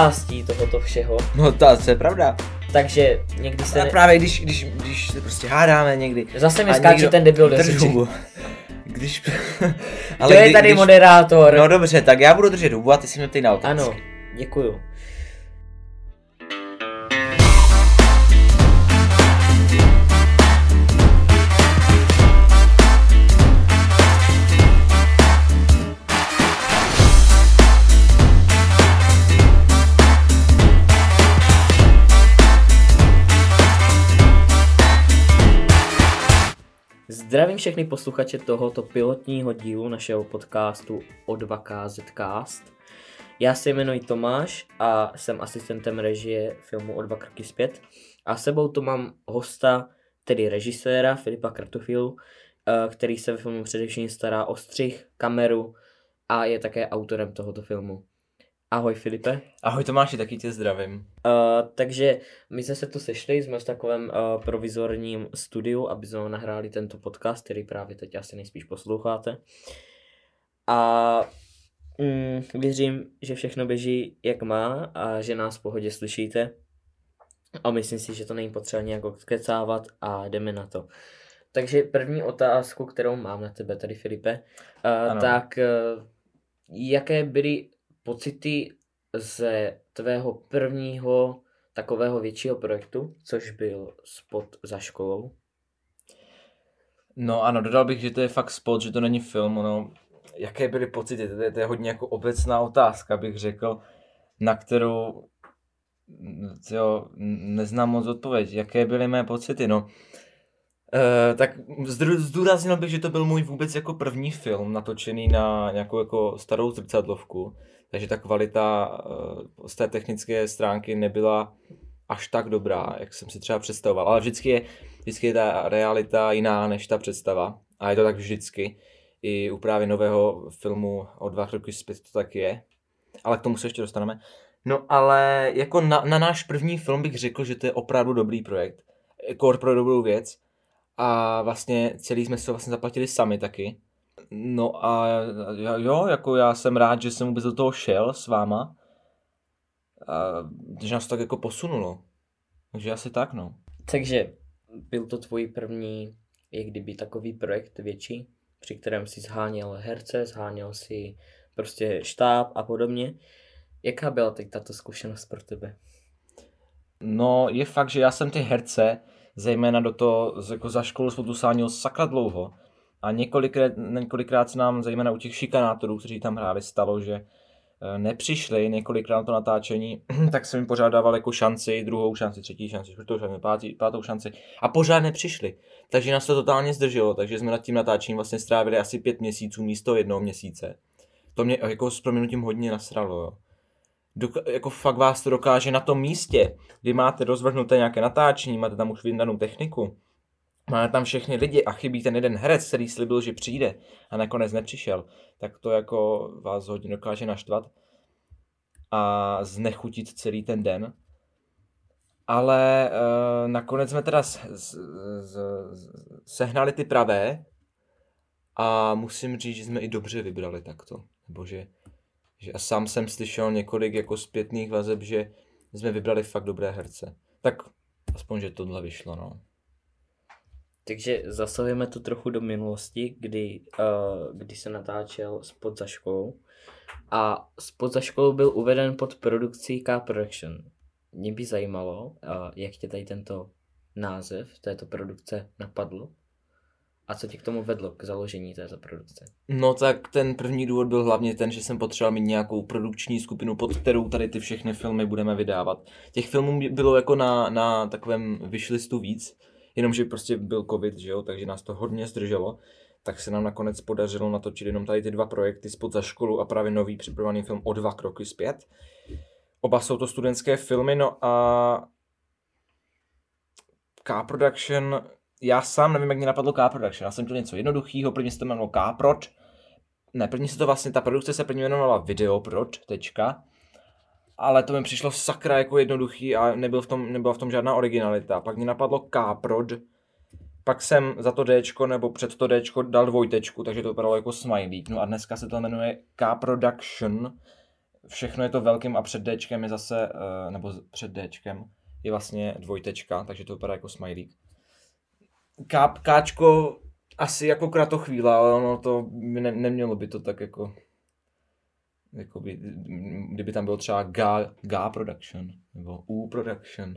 částí tohoto všeho. No to, to je pravda. Takže někdy se... Ale Ne... právě když, když, když se prostě hádáme někdy. Zase mi a skáče někdo ten debil do řeči. Když... To je tady když... moderátor. No dobře, tak já budu držet hubu a ty si mě ptej na otázky. Ano, děkuju. Zdravím všechny posluchače tohoto pilotního dílu našeho podcastu O2K Zcast. Já se jmenuji Tomáš a jsem asistentem režie filmu O dva kroky zpět. A sebou tu mám hosta, tedy režiséra Filipa Kratofilu, eh, který se ve filmu především stará o střih, kameru a je také autorem tohoto filmu. Ahoj Filipe. Ahoj Tomáši, taky tě zdravím. Uh, takže my jsme se tu sešli, jsme v takovém uh, provizorním studiu, aby jsme nahráli tento podcast, který právě teď asi nejspíš posloucháte. A mm, věřím, že všechno běží jak má a že nás v pohodě slyšíte. A myslím si, že to není potřeba nějak kecávat a jdeme na to. Takže první otázku, kterou mám na tebe tady, Filipe, uh, tak uh, jaké byly pocity ze tvého prvního takového většího projektu, což byl spot za školou? No ano, dodal bych, že to je fakt spot, že to není film, no. Jaké byly pocity? To je, to je hodně jako obecná otázka, bych řekl, na kterou jo, neznám moc odpověď. Jaké byly mé pocity? No, Uh, tak zdůraznil bych, že to byl můj vůbec jako první film natočený na nějakou jako starou zrcadlovku, takže ta kvalita uh, z té technické stránky nebyla až tak dobrá, jak jsem si třeba představoval, ale vždycky je, vždycky je ta realita jiná než ta představa. A je to tak vždycky. I u právě nového filmu o dva roky zpět to tak je, ale k tomu se ještě dostaneme. No ale jako na, na náš první film bych řekl, že to je opravdu dobrý projekt, jako pro dobrou věc, a vlastně celý jsme se vlastně zaplatili sami taky. No a jo, jako já jsem rád, že jsem vůbec do toho šel s váma. A, že nás to tak jako posunulo. Takže asi tak, no. Takže byl to tvůj první, jak kdyby takový projekt větší, při kterém si zháněl herce, zháněl si prostě štáb a podobně. Jaká byla teď tato zkušenost pro tebe? No, je fakt, že já jsem ty herce, zejména do toho, jako za školu jsme tu sáněl sakra dlouho. A několikrát, několikrát se nám, zejména u těch šikanátorů, kteří tam hráli, stalo, že eh, nepřišli několikrát na to natáčení, tak jsem jim pořád dával jako šanci, druhou šanci, třetí šanci, čtvrtou šanci, pátý, pátou šanci a pořád nepřišli. Takže nás to totálně zdrželo, takže jsme nad tím natáčením vlastně strávili asi pět měsíců místo jednoho měsíce. To mě jako s proměnutím hodně nasralo, jo jako fakt vás to dokáže na tom místě, kdy máte rozvrhnuté nějaké natáčení, máte tam už vydanou techniku, máte tam všechny lidi a chybí ten jeden herec, který slibil, že přijde a nakonec nepřišel, tak to jako vás hodně dokáže naštvat a znechutit celý ten den. Ale uh, nakonec jsme teda z, z, z, sehnali ty pravé a musím říct, že jsme i dobře vybrali takto. Nebo že že a sám jsem slyšel několik jako zpětných vazeb, že jsme vybrali fakt dobré herce. Tak aspoň, že tohle vyšlo, no. Takže zasahujeme to trochu do minulosti, kdy, uh, kdy se natáčel spot za školou. A spot za školou byl uveden pod produkcí K Production. Mě by zajímalo, uh, jak tě tady tento název této produkce napadl. A co tě k tomu vedlo, k založení této produkce? No tak ten první důvod byl hlavně ten, že jsem potřeboval mít nějakou produkční skupinu, pod kterou tady ty všechny filmy budeme vydávat. Těch filmů bylo jako na, na takovém vyšlistu víc, jenomže prostě byl covid, že jo, takže nás to hodně zdrželo. Tak se nám nakonec podařilo natočit jenom tady ty dva projekty spod za školu a právě nový připravovaný film o dva kroky zpět. Oba jsou to studentské filmy, no a K-Production já sám nevím, jak mě napadlo K-Production. Já jsem to něco jednoduchého, první se to jmenovalo K-Prod. Ne, první se to vlastně, ta produkce se první jmenovala Videoprod, tečka. Ale to mi přišlo sakra jako jednoduchý a nebyl v tom, nebyla v tom žádná originalita. Pak mě napadlo K-Prod, pak jsem za to Dčko nebo před to Dčko dal dvojtečku, takže to vypadalo jako smiley. No a dneska se to jmenuje K-Production, všechno je to velkým a před Dčkem je zase, uh, nebo před Dčkem je vlastně dvojtečka, takže to vypadá jako smajlík. Káp, káčko asi jako kratochvíle, ale ono to ne, nemělo by to tak jako by, kdyby tam bylo třeba GA, GA Production, nebo U Production.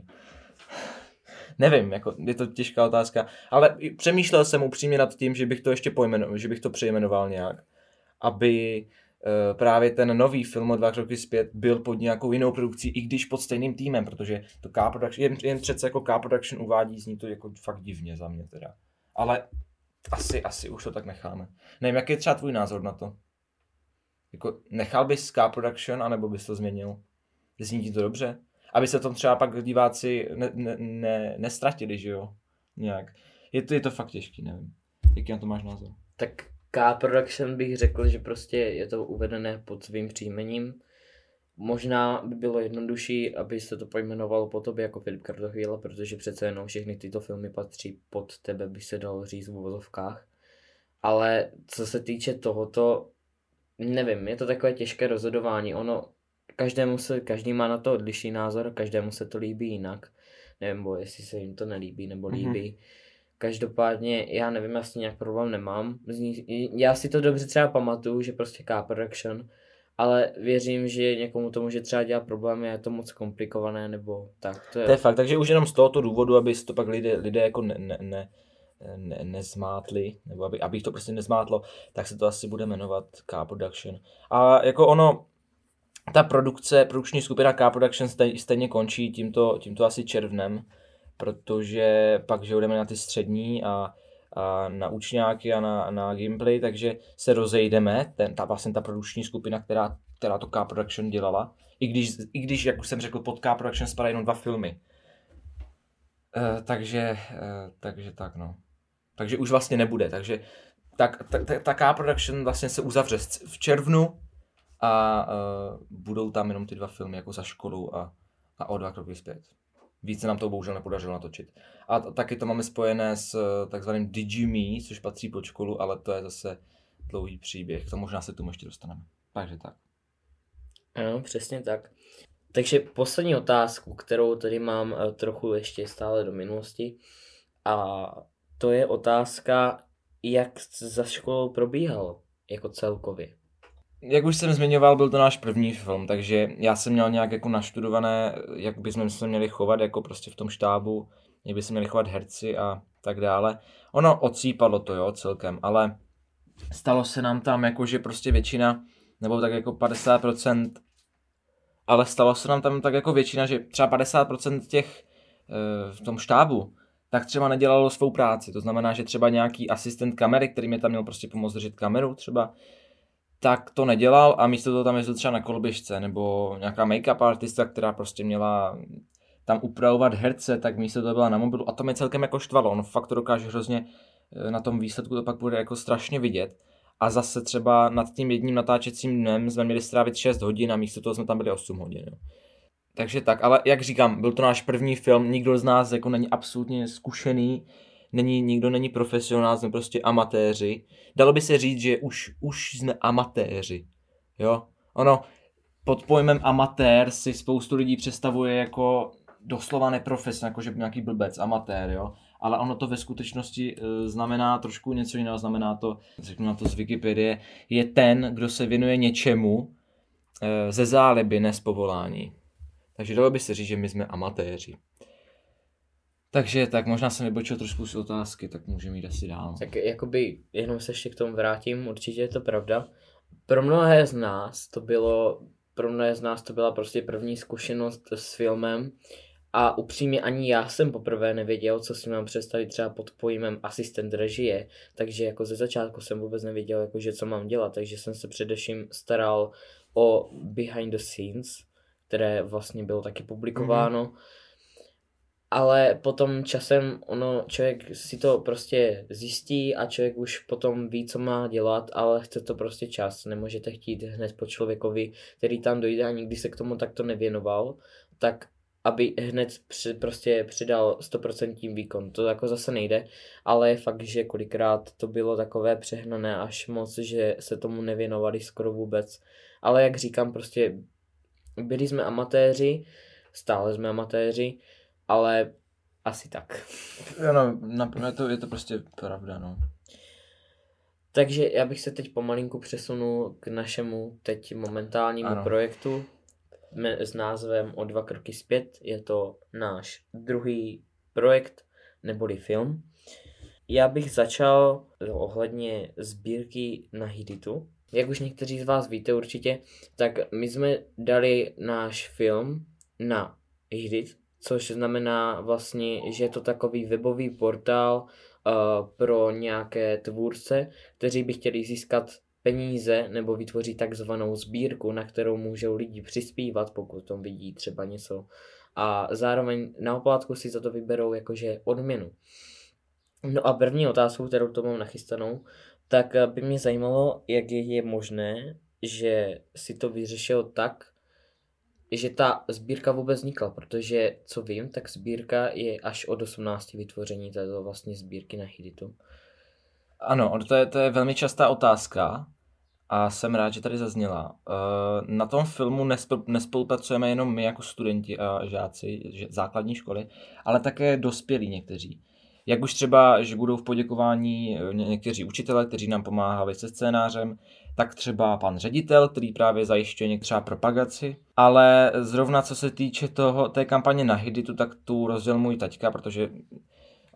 Nevím, jako, je to těžká otázka, ale přemýšlel jsem upřímně nad tím, že bych to ještě pojmenoval, že bych to přejmenoval nějak, aby právě ten nový film o dva kroky zpět byl pod nějakou jinou produkcí, i když pod stejným týmem, protože to K Production, jen, jen přece jako K Production uvádí, zní to jako fakt divně za mě teda. Ale asi, asi už to tak necháme. Nevím, jaký je třeba tvůj názor na to? Jako, nechal bys K Production, anebo bys to změnil? Zní ti to dobře? Aby se tom třeba pak diváci ne, ne, ne, nestratili, že jo? Nějak. Je to, je to fakt těžký, nevím. Jaký na to máš názor? Tak K Production bych řekl, že prostě je to uvedené pod svým příjmením. Možná by bylo jednodušší, aby se to pojmenovalo po tobě jako Filip Kartochvíla, protože přece jenom všechny tyto filmy patří pod tebe, by se dalo říct v uvozovkách. Ale co se týče tohoto, nevím, je to takové těžké rozhodování. Ono, každému se, každý má na to odlišný názor, každému se to líbí jinak. Nevím, bo jestli se jim to nelíbí nebo mhm. líbí. Mm-hmm. Každopádně, já nevím, asi nějak problém nemám. Já si to dobře třeba pamatuju, že prostě K-Production, ale věřím, že někomu to může třeba dělat problémy je to moc komplikované, nebo tak. To je, to je fakt, takže už jenom z tohoto důvodu, aby to pak lidé, lidé jako ne, ne, ne, ne, nezmátli, nebo aby, aby to prostě nezmátlo, tak se to asi bude jmenovat K-Production. A jako ono, ta produkce, produkční skupina K-Production stejně končí tímto, tímto asi červnem, protože pak, že jdeme na ty střední a, a na učňáky a na, na gameplay, takže se rozejdeme, ten, ta vlastně ta produkční skupina, která, která to K-Production dělala, i když, i když, jak už jsem řekl, pod K-Production spadají jenom dva filmy. E, takže, e, takže tak no. Takže už vlastně nebude, takže tak, ta, ta, ta K-Production vlastně se uzavře v červnu a uh, budou tam jenom ty dva filmy jako za školu a, a o dva kroky zpět. Více nám to bohužel nepodařilo natočit. A t- taky to máme spojené s uh, takzvaným Digime, což patří pod školu, ale to je zase dlouhý příběh. To možná se tu ještě dostaneme. Takže tak. Ano, přesně tak. Takže poslední otázku, kterou tady mám uh, trochu ještě stále do minulosti. A to je otázka, jak za školou probíhalo jako celkově jak už jsem zmiňoval, byl to náš první film, takže já jsem měl nějak jako naštudované, jak bychom se měli chovat jako prostě v tom štábu, jak by se měli chovat herci a tak dále. Ono ocípalo to, jo, celkem, ale stalo se nám tam jako, že prostě většina, nebo tak jako 50%, ale stalo se nám tam tak jako většina, že třeba 50% těch e, v tom štábu, tak třeba nedělalo svou práci. To znamená, že třeba nějaký asistent kamery, který mi tam měl prostě pomoct držet kameru třeba, tak to nedělal a místo toho tam jezdil třeba na kolbišce, nebo nějaká make-up artista, která prostě měla tam upravovat herce, tak místo toho byla na mobilu a to mě celkem jako štvalo, on fakt to dokáže hrozně eh, na tom výsledku to pak bude jako strašně vidět. A zase třeba nad tím jedním natáčecím dnem jsme měli strávit 6 hodin a místo toho jsme tam byli 8 hodin. Jo. Takže tak, ale jak říkám, byl to náš první film, nikdo z nás jako není absolutně zkušený, není, nikdo není profesionál, jsme prostě amatéři. Dalo by se říct, že už, už jsme amatéři, jo. Ono, pod pojmem amatér si spoustu lidí představuje jako doslova neprofesionál, jako že nějaký blbec, amatér, jo. Ale ono to ve skutečnosti e, znamená trošku něco jiného, znamená to, řeknu na to z Wikipedie, je ten, kdo se věnuje něčemu e, ze záliby, ne z povolání. Takže dalo by se říct, že my jsme amatéři. Takže tak možná jsem vybočil trošku z otázky, tak můžeme jít asi dál. Tak jakoby jenom se ještě k tomu vrátím, určitě je to pravda. Pro mnohé z nás to bylo, pro mnohé z nás to byla prostě první zkušenost s filmem a upřímně ani já jsem poprvé nevěděl, co si mám představit třeba pod pojmem asistent režie, takže jako ze začátku jsem vůbec nevěděl, jako, že co mám dělat, takže jsem se především staral o behind the scenes, které vlastně bylo taky publikováno. Mm-hmm ale potom časem ono, člověk si to prostě zjistí a člověk už potom ví, co má dělat, ale chce to prostě čas. Nemůžete chtít hned po člověkovi, který tam dojde a nikdy se k tomu takto nevěnoval, tak aby hned při, prostě přidal 100% výkon. To jako zase nejde, ale je fakt, že kolikrát to bylo takové přehnané až moc, že se tomu nevěnovali skoro vůbec. Ale jak říkám, prostě byli jsme amatéři, stále jsme amatéři, ale asi tak. Ano, na, je, to, je to prostě pravda, no. Takže já bych se teď pomalinku přesunul k našemu teď momentálnímu ano. projektu s názvem O dva kroky zpět. Je to náš druhý projekt, neboli film. Já bych začal ohledně sbírky na Hiditu. Jak už někteří z vás víte určitě, tak my jsme dali náš film na Hidit, což znamená vlastně, že je to takový webový portál uh, pro nějaké tvůrce, kteří by chtěli získat peníze nebo vytvoří takzvanou sbírku, na kterou můžou lidi přispívat, pokud tom vidí třeba něco. A zároveň na oplátku si za to vyberou jakože odměnu. No a první otázku, kterou to mám nachystanou, tak eh, by mě zajímalo, jak je, možné, že si to vyřešil tak, že ta sbírka vůbec vznikla, protože co vím, tak sbírka je až od 18 vytvoření této vlastně sbírky na Hiditu. Ano, to je, to je velmi častá otázka a jsem rád, že tady zazněla. Eh, na tom filmu nespolupracujeme jenom my jako studenti a žáci základní školy, ale také dospělí někteří. Jak už třeba, že budou v poděkování eh, někteří učitelé, kteří nám pomáhali se scénářem, tak třeba pan ředitel, který právě zajišťuje třeba propagaci. Ale zrovna co se týče toho, té kampaně na Hiditu, tak tu rozděl můj taťka, protože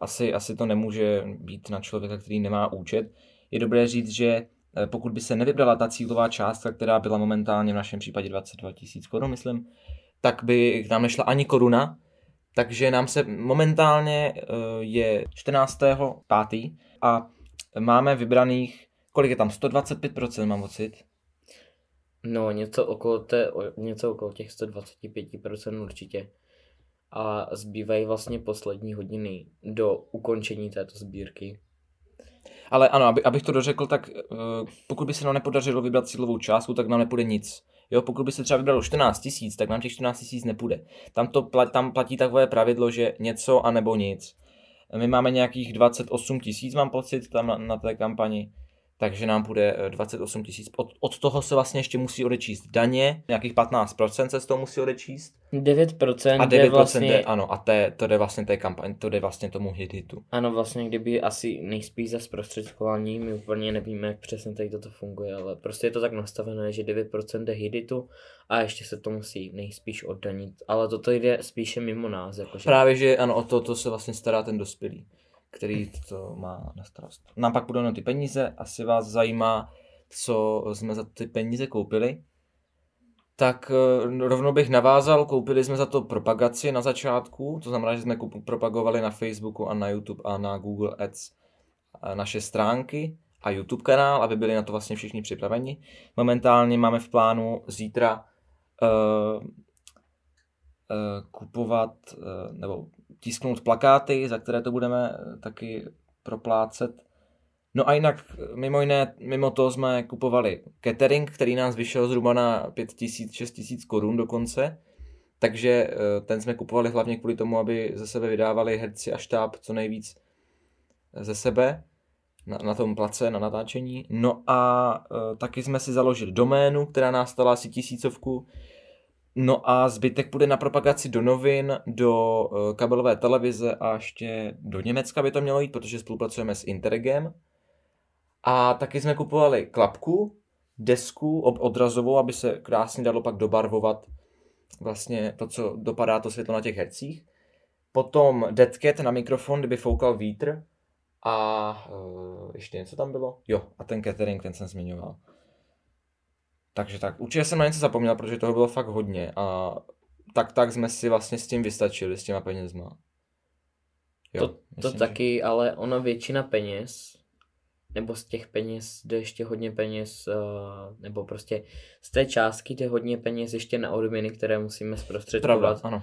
asi, asi to nemůže být na člověka, který nemá účet. Je dobré říct, že eh, pokud by se nevybrala ta cílová částka, která byla momentálně v našem případě 22 tisíc korun, myslím, tak by nám nešla ani koruna, takže nám se momentálně eh, je 14. 5. a máme vybraných, kolik je tam, 125% mám pocit. No, něco okolo, té, něco okolo těch 125% určitě. A zbývají vlastně poslední hodiny do ukončení této sbírky. Ale ano, aby, abych to dořekl, tak uh, pokud by se nám nepodařilo vybrat cílovou částku, tak nám nepůjde nic. Jo, pokud by se třeba vybralo 14 tisíc, tak nám těch 14 tisíc nepůjde. Tam, to, tam platí takové pravidlo, že něco a nebo nic. My máme nějakých 28 tisíc, mám pocit, tam na, na té kampani takže nám bude 28 eh, tisíc. Od, od toho se vlastně ještě musí odečíst daně, nějakých 15% se z toho musí odečíst. 9% a 9% vlastně... jde, ano, a té, to jde vlastně té kampaň, to jde vlastně tomu hitu. Ano, vlastně kdyby asi nejspíš za zprostředkování, my úplně nevíme, jak přesně tady toto funguje, ale prostě je to tak nastavené, že 9% jde hitu a ještě se to musí nejspíš oddanit, ale toto jde spíše mimo nás. Jakože... Právě, že ano, o to, to se vlastně stará ten dospělý který to má na starost. Nám pak budou ty peníze, asi vás zajímá, co jsme za ty peníze koupili. Tak eh, rovnou bych navázal, koupili jsme za to propagaci na začátku, to znamená, že jsme propagovali na Facebooku a na YouTube a na Google Ads eh, naše stránky a YouTube kanál, aby byli na to vlastně všichni připraveni. Momentálně máme v plánu zítra uh, uh, kupovat, uh, nebo tisknout plakáty, za které to budeme eh, taky proplácet. No a jinak, eh, mimo jiné, mimo to jsme kupovali catering, který nás vyšel zhruba na 5000, 6000 korun dokonce. Takže eh, ten jsme kupovali hlavně kvůli tomu, aby ze sebe vydávali herci a štáb co nejvíc ze sebe na, na tom place, na natáčení. No a taky jsme si založili doménu, která nás stala asi tisícovku, No a zbytek půjde na propagaci do novin, do uh, kabelové televize a ještě do Německa by to mělo jít, protože spolupracujeme s Intergem. A taky jsme kupovali klapku, desku odrazovou, aby se krásně dalo pak dobarvovat vlastně to, co dopadá to světlo na těch hercích. Potom deadcat na mikrofon, kdyby foukal vítr. A uh, ještě něco tam bylo? Jo, a ten catering, ten jsem zmiňoval. Takže tak, určitě jsem na něco zapomněl, protože toho bylo fakt hodně a tak tak jsme si vlastně s tím vystačili, s těma penězma. Jo, to, to myslím, taky, že... ale ona většina peněz, nebo z těch peněz jde ještě hodně peněz, uh, nebo prostě z té částky jde hodně peněz ještě na odměny, které musíme zprostředkovat. Pravda, ano.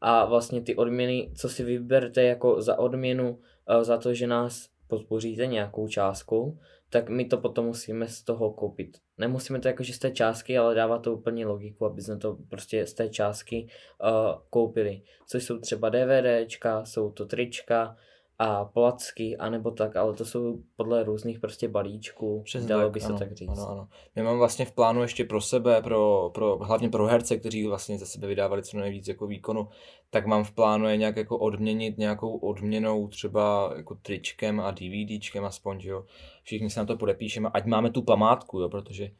A vlastně ty odměny, co si vyberte jako za odměnu, uh, za to, že nás podpoříte nějakou částkou, tak my to potom musíme z toho koupit. Nemusíme to jakože z té částky, ale dává to úplně logiku, aby jsme to prostě z té částky uh, koupili. Což jsou třeba DVDčka, jsou to trička a placky, anebo tak, ale to jsou podle různých prostě balíčků, Přesně dalo tak, by se ano, tak říct. Ano, ano. My mám vlastně v plánu ještě pro sebe, pro, pro, hlavně pro herce, kteří vlastně za sebe vydávali co nejvíc jako výkonu, tak mám v plánu je nějak jako odměnit nějakou odměnou třeba jako tričkem a DVDčkem aspoň, že jo. Všichni se na to podepíšeme, ať máme tu památku, jo, protože,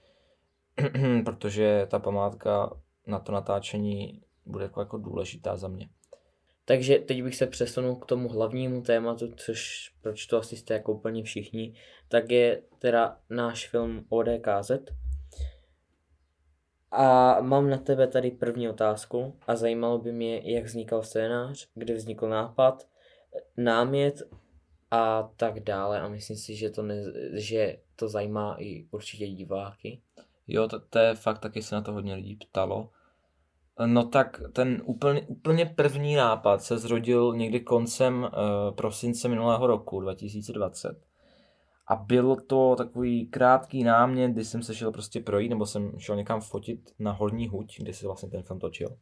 protože ta památka na to natáčení bude jako, jako důležitá za mě. Takže teď bych se přesunul k tomu hlavnímu tématu, což proč to asi jste jako úplně všichni, tak je teda náš film ODKZ. A mám na tebe tady první otázku a zajímalo by mě, jak vznikal scénář, kde vznikl nápad, námět a tak dále a myslím si, že to, ne, že to zajímá i určitě diváky. Jo, to, to je fakt, taky se na to hodně lidí ptalo. No tak ten úplně, úplně první nápad se zrodil někdy koncem uh, prosince minulého roku, 2020. A byl to takový krátký námět, kdy jsem se šel prostě projít, nebo jsem šel někam fotit na Horní huť, kde se vlastně ten film točil.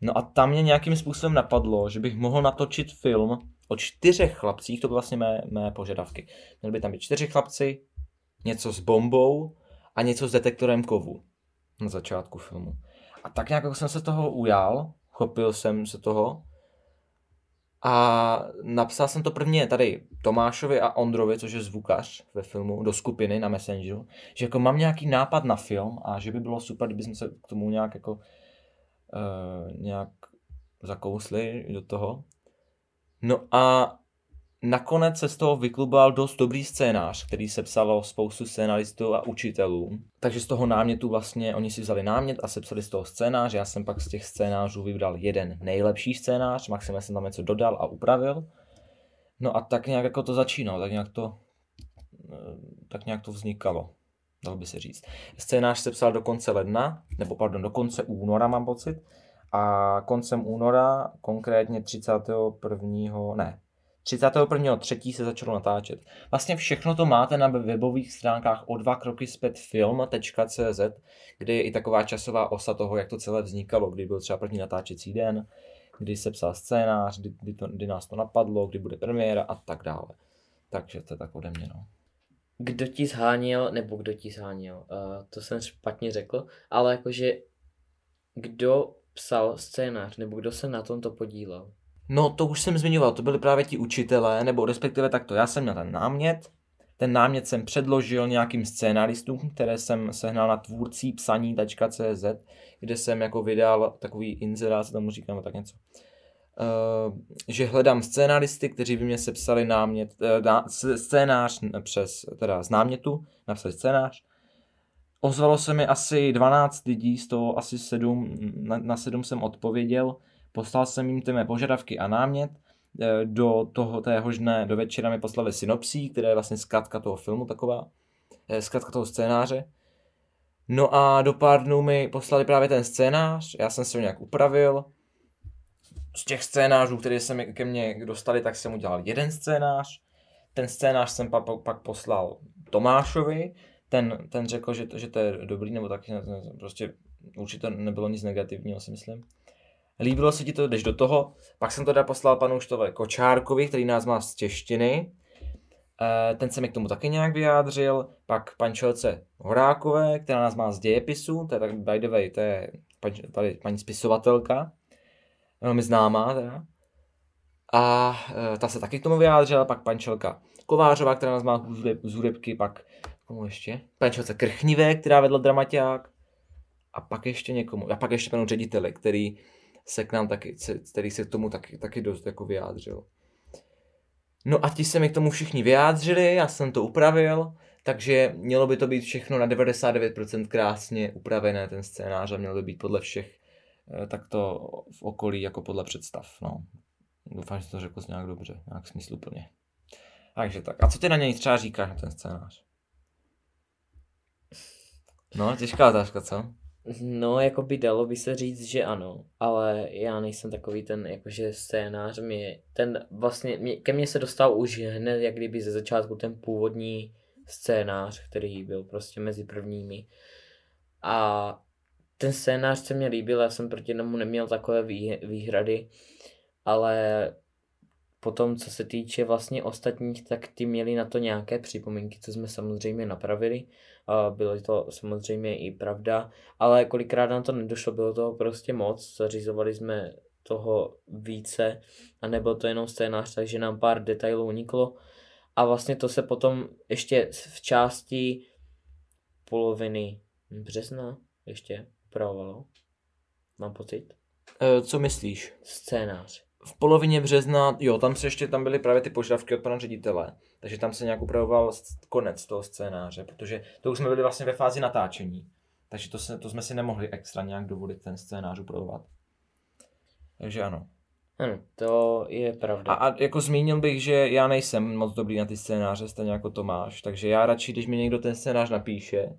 No a tam mě nějakým způsobem napadlo, že bych mohl natočit film o čtyřech chlapcích, to byly vlastně mé, mé požadavky. Měli by tam být čtyři chlapci, něco s bombou a něco s detektorem kovu na začátku filmu. A tak nějak jako jsem se toho ujal, chopil jsem se toho a napsal jsem to prvně tady Tomášovi a Ondrovi, což je zvukař ve filmu, do skupiny na Messengeru, že jako mám nějaký nápad na film a že by bylo super, kdybychom se k tomu nějak jako uh, nějak zakousli do toho. No a Nakonec se z toho vyklubal dost dobrý scénář, který se psalo spoustu scénaristů a učitelů. Takže z toho námětu vlastně oni si vzali námět a sepsali z toho scénář. Já jsem pak z těch scénářů vybral jeden nejlepší scénář, maximálně jsem tam něco dodal a upravil. No a tak nějak jako to začínalo, tak nějak to, eh, tak nějak to vznikalo, dalo by se říct. Scénář se psal do konce ledna, nebo pardon, do konce února mám pocit. A koncem února, konkrétně 31. ne, 31.3. se začalo natáčet. Vlastně všechno to máte na webových stránkách o dva kroky zpět film.cz, kde je i taková časová osa toho, jak to celé vznikalo, kdy byl třeba první natáčecí den, kdy se psal scénář, kdy, kdy, to, kdy nás to napadlo, kdy bude premiéra a tak dále. Takže to je tak ode mě, no. Kdo ti zháněl, nebo kdo ti zháněl, uh, to jsem špatně řekl, ale jakože kdo psal scénář, nebo kdo se na tomto podílel? No to už jsem zmiňoval, to byli právě ti učitelé, nebo respektive takto, já jsem měl ten námět, ten námět jsem předložil nějakým scénaristům, které jsem sehnal na tvůrcí psaní.cz, kde jsem jako vydal takový inzerát, se tomu říkám tak něco. Uh, že hledám scénaristy, kteří by mě sepsali námět, uh, scénář přes, teda z námětu, napsali scénář. Ozvalo se mi asi 12 lidí, z toho asi 7, na, na 7 jsem odpověděl Poslal jsem jim ty mé požadavky a námět, e, do toho téhož dne do večera mi poslali synopsí, která je vlastně zkratka toho filmu taková, e, zkratka toho scénáře. No a do pár dnů mi poslali právě ten scénář, já jsem se ho nějak upravil. Z těch scénářů, které se mi ke mně dostali, tak jsem udělal jeden scénář. Ten scénář jsem pak, pak poslal Tomášovi, ten, ten řekl, že to, že to je dobrý, nebo taky prostě určitě nebylo nic negativního, si myslím. Líbilo se ti to, jdeš do toho. Pak jsem to teda poslal panu Štové Kočárkovi, který nás má z češtiny. E, ten se mi k tomu taky nějak vyjádřil. Pak pančelce Horákové, která nás má z dějepisu. To je tak by the way, to je tady paní spisovatelka. Velmi známá teda. A e, ta se taky k tomu vyjádřila. Pak pančelka Kovářová, která nás má z hudebky. Pak komu ještě? Pančelce Krchnivé, která vedla dramaťák. A pak ještě někomu. A pak ještě panu řediteli, který se k nám taky, který se k tomu taky, taky dost jako vyjádřil. No a ti se mi k tomu všichni vyjádřili, já jsem to upravil, takže mělo by to být všechno na 99% krásně upravené, ten scénář, a mělo by být podle všech eh, takto v okolí jako podle představ. No. Doufám, že to řekl nějak dobře, nějak smysluplně. Takže tak. A co ty na něj třeba říkáš na ten scénář? No, těžká otázka, co? No, jako by dalo by se říct, že ano, ale já nejsem takový ten, jakože scénář mi, ten vlastně, mě, ke mně se dostal už hned, jak kdyby ze začátku ten původní scénář, který byl prostě mezi prvními. A ten scénář se mě líbil, já jsem proti němu neměl takové výhrady, ale potom, co se týče vlastně ostatních, tak ty měli na to nějaké připomínky, co jsme samozřejmě napravili. Bylo to samozřejmě i pravda, ale kolikrát nám to nedošlo, bylo toho prostě moc, zařizovali jsme toho více a nebyl to jenom scénář, takže nám pár detailů uniklo. A vlastně to se potom ještě v části poloviny března ještě upravovalo. Mám pocit. E, co myslíš? Scénář. V polovině března, jo, tam se ještě tam byly právě ty požadavky od pana ředitele, takže tam se nějak upravoval konec toho scénáře, protože to už jsme byli vlastně ve fázi natáčení. Takže to, se, to jsme si nemohli extra nějak dovolit ten scénář upravovat. Takže ano. Ano, to je pravda. A, a jako zmínil bych, že já nejsem moc dobrý na ty scénáře, stejně jako Tomáš, takže já radši, když mi někdo ten scénář napíše,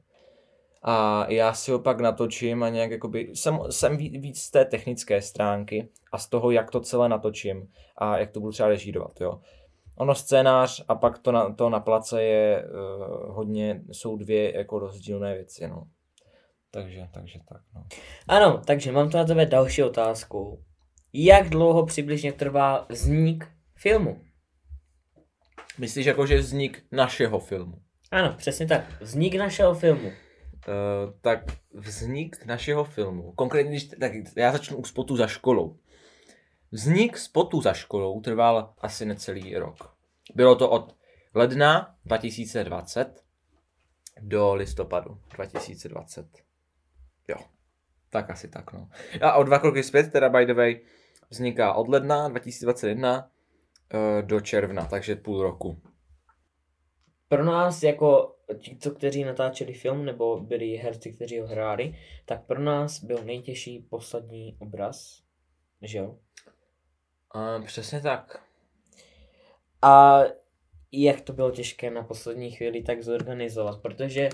a já si ho pak natočím a nějak jakoby, jsem, jsem víc z té technické stránky a z toho, jak to celé natočím a jak to budu třeba režírovat, jo. Ono scénář a pak to na, to na place je uh, hodně, jsou dvě jako rozdílné věci, no. Takže, takže tak, no. Ano, takže mám tu na tebe další otázku. Jak dlouho přibližně trvá vznik filmu? Myslíš jako, že vznik našeho filmu? Ano, přesně tak. Vznik našeho filmu. Uh, tak vznik našeho filmu, konkrétně, když, tak já začnu u spotu za školou. Vznik spotu za školou trval asi necelý rok. Bylo to od ledna 2020 do listopadu 2020. Jo, tak asi tak no. A o dva kroky zpět, teda by the way, vzniká od ledna 2021 uh, do června, takže půl roku. Pro nás jako ti, co kteří natáčeli film, nebo byli herci, kteří ho hráli, tak pro nás byl nejtěžší poslední obraz, že jo? Uh, přesně tak. A jak to bylo těžké na poslední chvíli tak zorganizovat, protože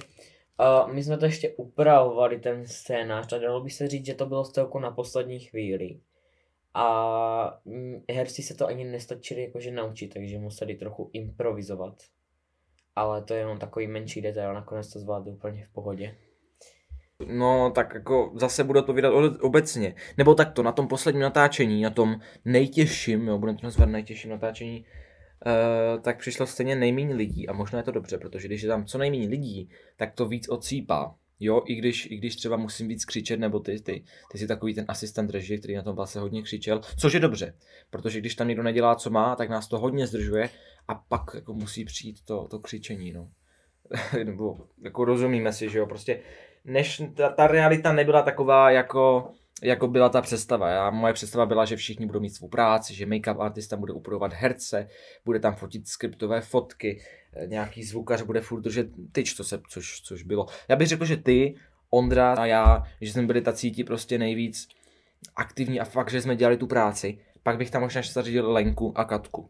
uh, my jsme to ještě upravovali ten scénář a dalo by se říct, že to bylo celku na poslední chvíli. A herci se to ani nestačili jakože naučit, takže museli trochu improvizovat ale to je jenom takový menší detail, nakonec to zvládl úplně v pohodě. No, tak jako zase budu odpovídat obecně. Nebo takto, na tom posledním natáčení, na tom nejtěžším, jo, budeme to nazvat nejtěžším natáčení, uh, tak přišlo stejně nejméně lidí a možná je to dobře, protože když je tam co nejméně lidí, tak to víc odsýpá. Jo, i když, i když třeba musím víc křičet, nebo ty, ty, ty jsi takový ten asistent režie, který na tom vlastně hodně křičel, což je dobře, protože když tam někdo nedělá, co má, tak nás to hodně zdržuje a pak jako musí přijít to, to křičení, no. nebo jako rozumíme si, že jo, prostě než ta, ta realita nebyla taková, jako, jako byla ta představa. Já, moje představa byla, že všichni budou mít svou práci, že make-up artista bude upravovat herce, bude tam fotit skriptové fotky, eh, nějaký zvukař bude furt držet tyč, to se, což, což bylo. Já bych řekl, že ty, Ondra a já, že jsme byli ta cíti prostě nejvíc aktivní a fakt, že jsme dělali tu práci. Pak bych tam možná zařídil Lenku a Katku.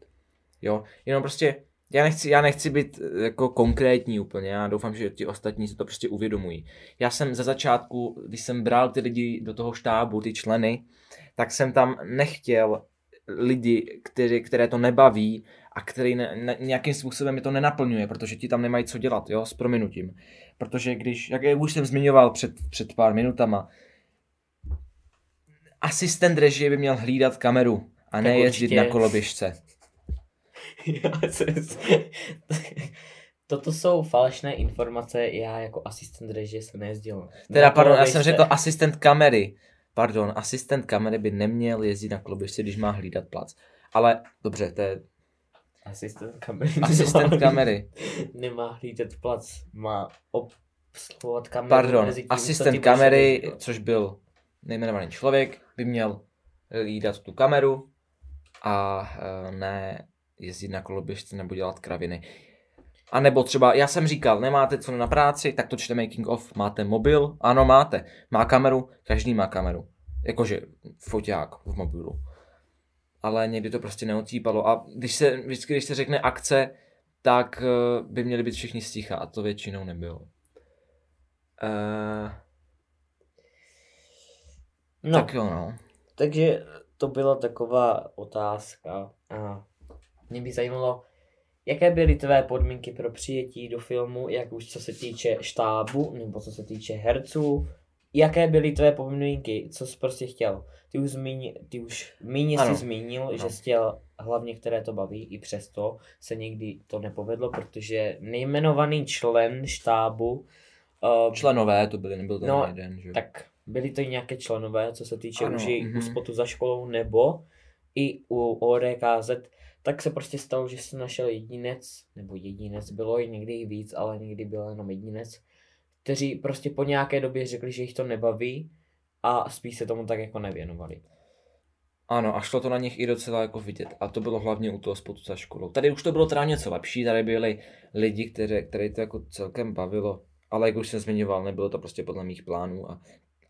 Jo, jenom prostě já nechci, já nechci být eh, jako konkrétní úplně, já doufám, že ti ostatní si to prostě uvědomují. Já jsem ze začátku, když jsem bral ty lidi do toho štábu, ty členy, tak jsem tam nechtěl lidi, který, které to nebaví a který ne, ne, nějakým způsobem mi to nenaplňuje, protože ti tam nemají co dělat, jo, s prominutím. Protože když, jak už jsem zmiňoval před, před pár minutama, asistent režie by měl hlídat kameru a ne jezdit na koloběžce. Toto jsou falešné informace, já jako asistent režie se nejezdil. Teda, pardon, já jsem řekl asistent kamery. Pardon, asistent kamery by neměl jezdit na koloběžce, když má hlídat plac. Ale dobře, to je... Asistent kamery. Asistent nemá kamery. Nemá hlídat plac, má obsluhovat kameru. Pardon, tím, asistent kamery, což byl nejmenovaný člověk, by měl hlídat tu kameru a uh, ne jezdit na koloběžce nebo dělat kraviny. A nebo třeba, já jsem říkal, nemáte co na práci, tak to čte making of. Máte mobil? Ano, máte. Má kameru? Každý má kameru. Jakože foťák v mobilu. Ale někdy to prostě neocípalo. A když se, vždycky, když se řekne akce, tak eh, by měli být všichni sticha a to většinou nebylo. Uh... No, tak jo, no. Takže to byla taková otázka. Aha. Mě by zajímalo, jaké byly tvé podmínky pro přijetí do filmu, jak už co se týče štábu, nebo co se týče herců, jaké byly tvé podmínky, co jsi prostě chtěl? Ty už, zmíni, ty už míně Ano. jsi zmínil, Ano. že jsi chtěl hlavně, které to baví, i přesto se někdy to nepovedlo, protože nejmenovaný člen štábu, uh, Členové to byli, nebyl to No, jeden, že tak byli to i nějaké členové, co se týče Ano, už i mhm. u spotu za školou nebo i u ODKZ, tak se prostě stalo, že se našel jedinec, nebo jedinec, bylo i někdy i víc, ale někdy byl jenom jedinec, kteří prostě po nějaké době řekli, že jich to nebaví a spíš se tomu tak jako nevěnovali. Ano, a šlo to na nich i docela jako vidět. A to bylo hlavně u toho spotu za školou. Tady už to bylo teda něco lepší, tady byli lidi, které, které to jako celkem bavilo. Ale jak už jsem zmiňoval, nebylo to prostě podle mých plánů a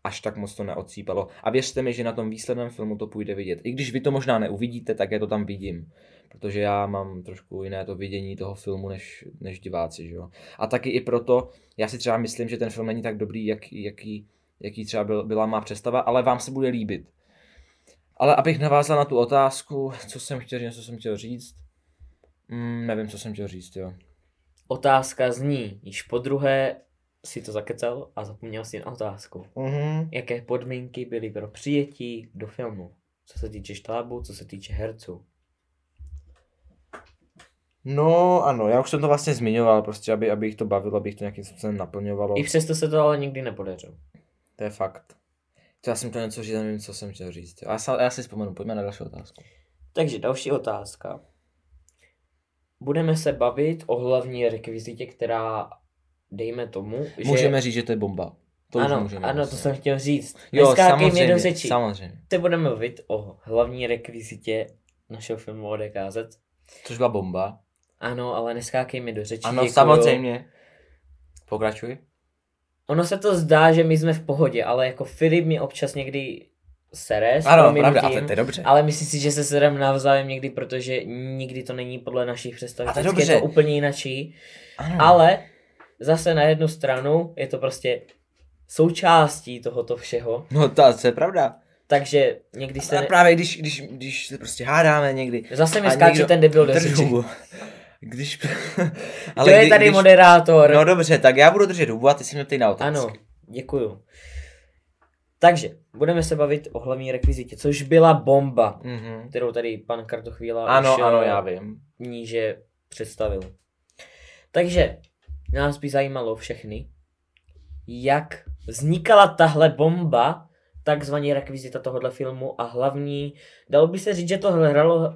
až tak moc to neocípalo. A věřte mi, že na tom výsledném filmu to půjde vidět. I když vy to možná neuvidíte, tak já to tam vidím. Protože já mám trošku jiné to vidění toho filmu než, než diváci, že jo. A taky i proto, já si třeba myslím, že ten film není tak dobrý, jak, jaký, jaký třeba byl, byla má představa, ale vám se bude líbit. Ale abych navázal na tu otázku, co jsem chtěl říct, co jsem chtěl říct, mm, nevím, co jsem chtěl říct, jo. Otázka zní, již po druhé si to zakecal a zapomněl si na otázku. Mm-hmm. Jaké podmínky byly pro přijetí do filmu? Co se týče štábu, co se týče herců. No ano, já už jsem to vlastně zmiňoval, prostě aby, aby jich to bavilo, aby jich to nějakým způsobem naplňovalo. I přesto se to ale nikdy nepodařilo. To je fakt. To já jsem to něco říct, nevím, co jsem chtěl říct. Já, sa, já si vzpomenu, pojďme na další otázku. Takže další otázka. Budeme se bavit o hlavní rekvizitě, která, dejme tomu, že... Můžeme říct, že to je bomba. To už ano, můžeme. ano, to vlastně. jsem chtěl říct. Jo, Neskákej mě do řeči. samozřejmě. Teď budeme bavit o hlavní rekvizitě našeho filmu ODKZ. Což byla bomba. Ano, ale neskákej mi do řeči. Ano, děkuju. samozřejmě. Pokračuj. Ono se to zdá, že my jsme v pohodě, ale jako Filip mi občas někdy sere s Ano, pravda, a to, je dobře. ale myslím si, že se serem navzájem někdy, protože nikdy to není podle našich představ. A to je Vždycky je dobře. to úplně jinačí. Ano. Ale zase na jednu stranu je to prostě součástí tohoto všeho, No to, to je pravda. takže někdy se... A právě když, když, když se prostě hádáme někdy. Zase mi skáče někdo- ten debil do řeči. Když... Kdo je tady moderátor? No dobře, tak já budu držet hubu a ty si mě ptej na otázky. Ano, děkuju. Takže, budeme se bavit o hlavní rekvizitě, což byla bomba, Mhm. kterou tady pan Kartochvíla Ano, už ano, eh, já vím. níže představil. Takže, nás by zajímalo všechny, jak vznikala tahle bomba, takzvaně rekvizita tohohle filmu a hlavní, dalo by se říct, že to hrálo,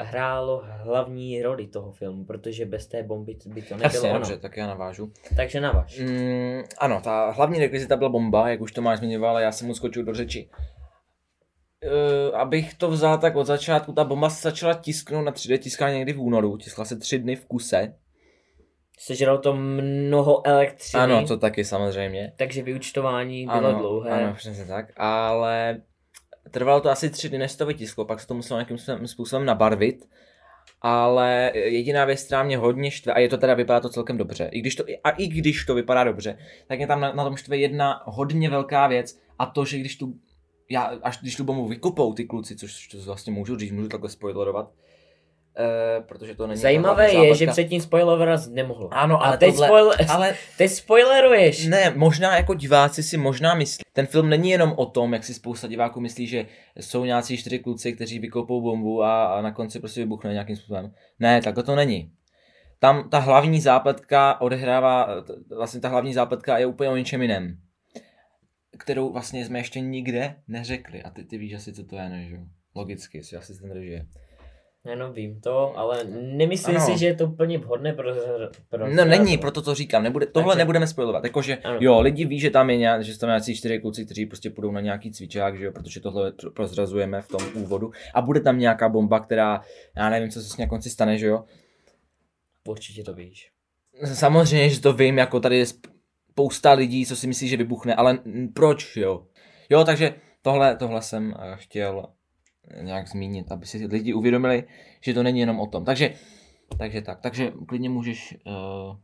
hrálo hlavní roli toho filmu, protože bez té bomby by to nebylo Jasně, ono. dobře, tak já navážu. Takže na váš. Mm, ano, ta hlavní rekvizita byla bomba, jak už to máš zmiňoval, a já jsem mu skočil do řeči. Uh, abych to vzal tak od začátku, ta bomba se začala tisknout na 3D tiskání někdy v únoru, tiskla se tři dny v kuse. Sežralo to mnoho elektřiny, Ano, to taky samozřejmě. takže vyučtování bylo ano, dlouhé. Ano, přesně tak, ale trvalo to asi tři dny, než to vytisklo, pak se to muselo nějakým způsobem- nabarvit. Ale jediná věc, která mě hodně štve, a je to teda, vypadá to celkem dobře, i když to, a i když to vypadá dobře, tak je tam na, na tom štve jedna hodně velká věc, a to, že když tu, já, až když tu bombu vykupou ty kluci, což to vlastně můžu říct, můžu takhle spoilerovat, eh, protože to není Zajímavé je, že předtím spoilerovat nemohlo. Ano, ale a teď, tohle- spoiler, Ale teď spoileruješ. ne, možná jako diváci si možná myslí. Ten film není jenom o tom, jak si spousta diváků myslí, že jsou nějací čtyři kluci, kteří vykopou bombu a, a na konci prostě vybuchne nějakým způsobem. Ne, takhle to není. Tam ta hlavní zápletka odehrává, vlastně ta hlavní zápletka je úplně o něčem jiném. Kterou vlastně jsme ještě nikde neřekli. A ty, ty víš asi, co to je, ne, že jo? Logicky, si asi ten režie. Jenom vím to, ale nemyslím Ano. si, že je to úplně vhodné pro... pro No není, proto to říkám, nebude, tohle Takže- nebudeme spojovat. Jakože, jo, lidi ví, že tam je nějak, že jsou tam nějací čtyři kluci, kteří prostě půjdou na nějaký cvičák, že jo, protože tohle pro- prozrazujeme v tom úvodu. A bude tam nějaká bomba, která, já nevím, co se s ní na konci stane, že jo. Určitě to víš. Samozřejmě, že to vím, jako tady je spousta lidí, co si myslí, že vybuchne, ale proč, jo. Jo, takže tohle, tohle jsem eh, chtěl nějak zmínit, aby si lidi uvědomili, že to není jenom o tom. Takže, takže tak, takže klidně můžeš uh,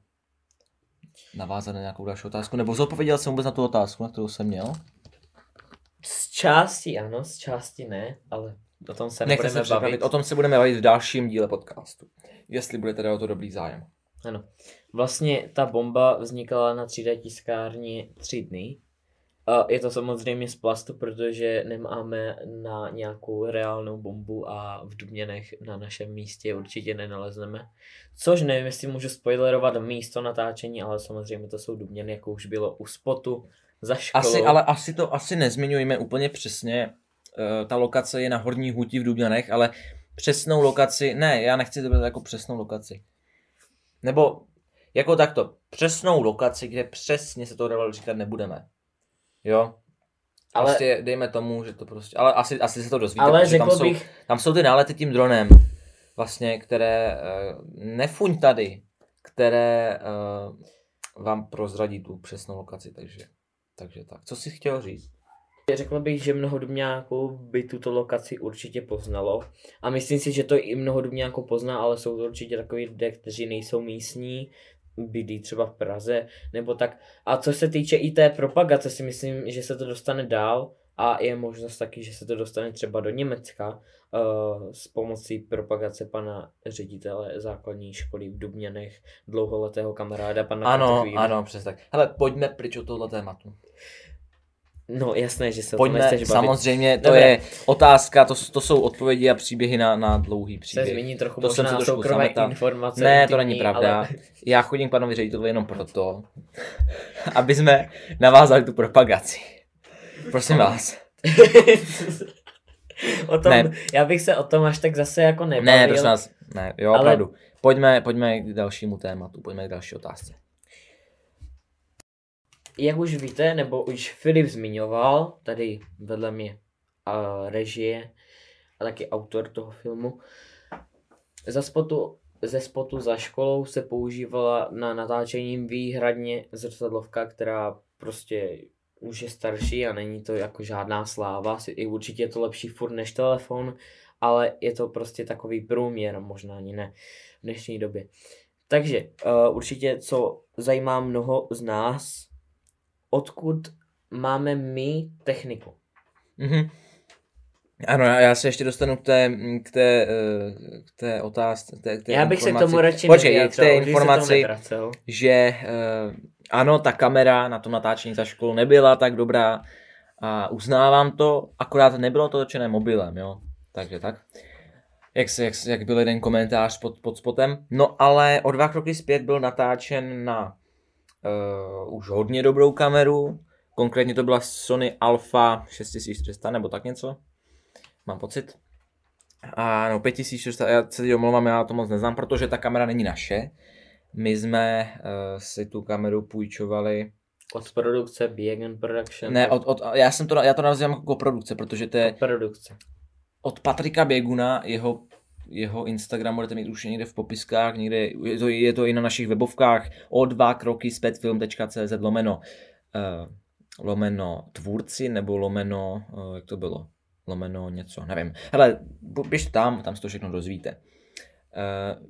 navázat na nějakou další otázku, nebo zodpověděl jsem vůbec na tu otázku, na kterou jsem měl. Z části ano, z části ne, ale o tom se Nechte nebudeme se připravit, bavit. o tom se budeme bavit v dalším díle podcastu. Jestli bude teda o to dobrý zájem. Ano. Vlastně ta bomba vznikala na 3D tiskárně tři dny. Je to samozřejmě z plastu, protože nemáme na nějakou reálnou bombu a v Dubněnech na našem místě určitě nenalezneme. Což nevím, jestli můžu spoilerovat místo natáčení, ale samozřejmě to jsou Dubněny, jako už bylo u spotu za školou. Asi, ale asi to asi nezmiňujeme úplně přesně. Uh, ta lokace je na Horní huti v Dubňanech, ale přesnou lokaci, ne, já nechci to jako přesnou lokaci. Nebo jako takto, přesnou lokaci, kde přesně se to dalo říkat, nebudeme. Jo? Ale prostě dejme tomu, že to prostě, ale asi, asi se to dozvíte, ale protože tam řekl jsou, bych, tam jsou ty nálety tím dronem, vlastně, které uh, nefuň tady, které uh, vám prozradí tu přesnou lokaci, takže, takže tak. Co jsi chtěl říct? Řekl bych, že mnoho Dubňáků by tuto lokaci určitě poznalo. A myslím si, že to i mnoho Dubňáků pozná, ale jsou to určitě takový lidé, kteří nejsou místní, bydlí třeba v Praze, nebo tak. A co se týče i té propagace, si myslím, že se to dostane dál a je možnost taky, že se to dostane třeba do Německa uh, s pomocí propagace pana ředitele základní školy v Dubněnech, dlouholetého kamaráda pana Ano, Kratochvíla. ano, přesně tak. Hele, pojďme pryč od tohle tématu. No jasné, že se o tom Pojďme, nechceš bavit. samozřejmě, to Dobré. je otázka, to, to jsou odpovědi a příběhy na, na dlouhý Se příběh. zmíní trochu To to jsem možná si trošku soukromé informace. Ne, to intimní, není pravda. Ale... Já chodím k panovi řediteli jenom proto, aby jsme navázali tu propagaci. Prosím vás. o tom, Ne. Já bych se o tom až tak zase jako nebavil. Ne, prosím vás, ne, jo, Ale- opravdu. Pojďme, pojďme k dalšímu tématu, pojďme k další otázce. Jak už víte, nebo už Filip zmiňoval, tady vedle mě uh, režie a taky autor toho filmu, za spotu, ze spotu za školou se používala na natáčení výhradně zrcadlovka, která prostě už je starší a není to jako žádná sláva. I určitě je to lepší furt než telefon, ale je to prostě takový průměr, možná ani ne v dnešní době. Takže uh, určitě, co zajímá mnoho z nás, odkud máme my techniku. Mhm. Ano, já se ještě dostanu k té, k té, eh, k té otázce. K té, k té Já bych se k informaci. tomu radši Počkej, k té informaci, že uh, ano, ta kamera na tom natáčení za školu nebyla tak dobrá a uznávám to, akorát nebylo to točené mobilem, jo. Takže tak. Jak, se, jak, jak byl jeden komentář pod, pod spotem. No ale o dva kroky zpět byl natáčen na uh, už hodně dobrou kameru. Konkrétně to byla Sony Alpha 6400 nebo tak něco. Mám pocit. A no 5400, já se teď omlouvám, já to moc neznám, protože ta kamera není naše. My jsme uh, si tu kameru půjčovali. Od produkce Biegen Production. Ne, od, od, já jsem to, já to nazývám jako produkce, protože to je od produkce. od Patrika Běguna, jeho, jeho Instagram budete mít už někde v popiskách, někde, je to, je to i na našich webovkách, o dva kroky zpětfilm.cz lomeno, uh, lomeno tvůrci, nebo lomeno, uh, jak to bylo, lomeno něco, nevím. Hele, běžte tam, tam se to všechno dozvíte. Uh,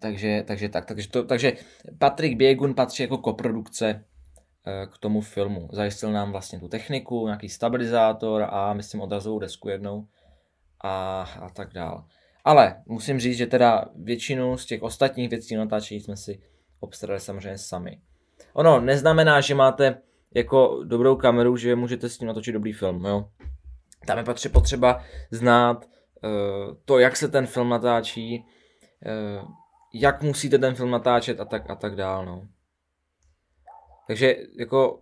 takže, takže tak, takže, to, takže Patrik Běgun patří jako koprodukce k tomu filmu. Zajistil nám vlastně tu techniku, nějaký stabilizátor a myslím odrazovou desku jednou a, a tak dál. Ale musím říct, že teda většinu z těch ostatních věcí na natáčení jsme si obstarali samozřejmě sami. Ono neznamená, že máte jako dobrou kameru, že můžete s tím natočit dobrý film, jo. Tam je potřeba znát uh, to, jak se ten film natáčí, uh, jak musíte ten film natáčet a tak a tak dál, no. Takže jako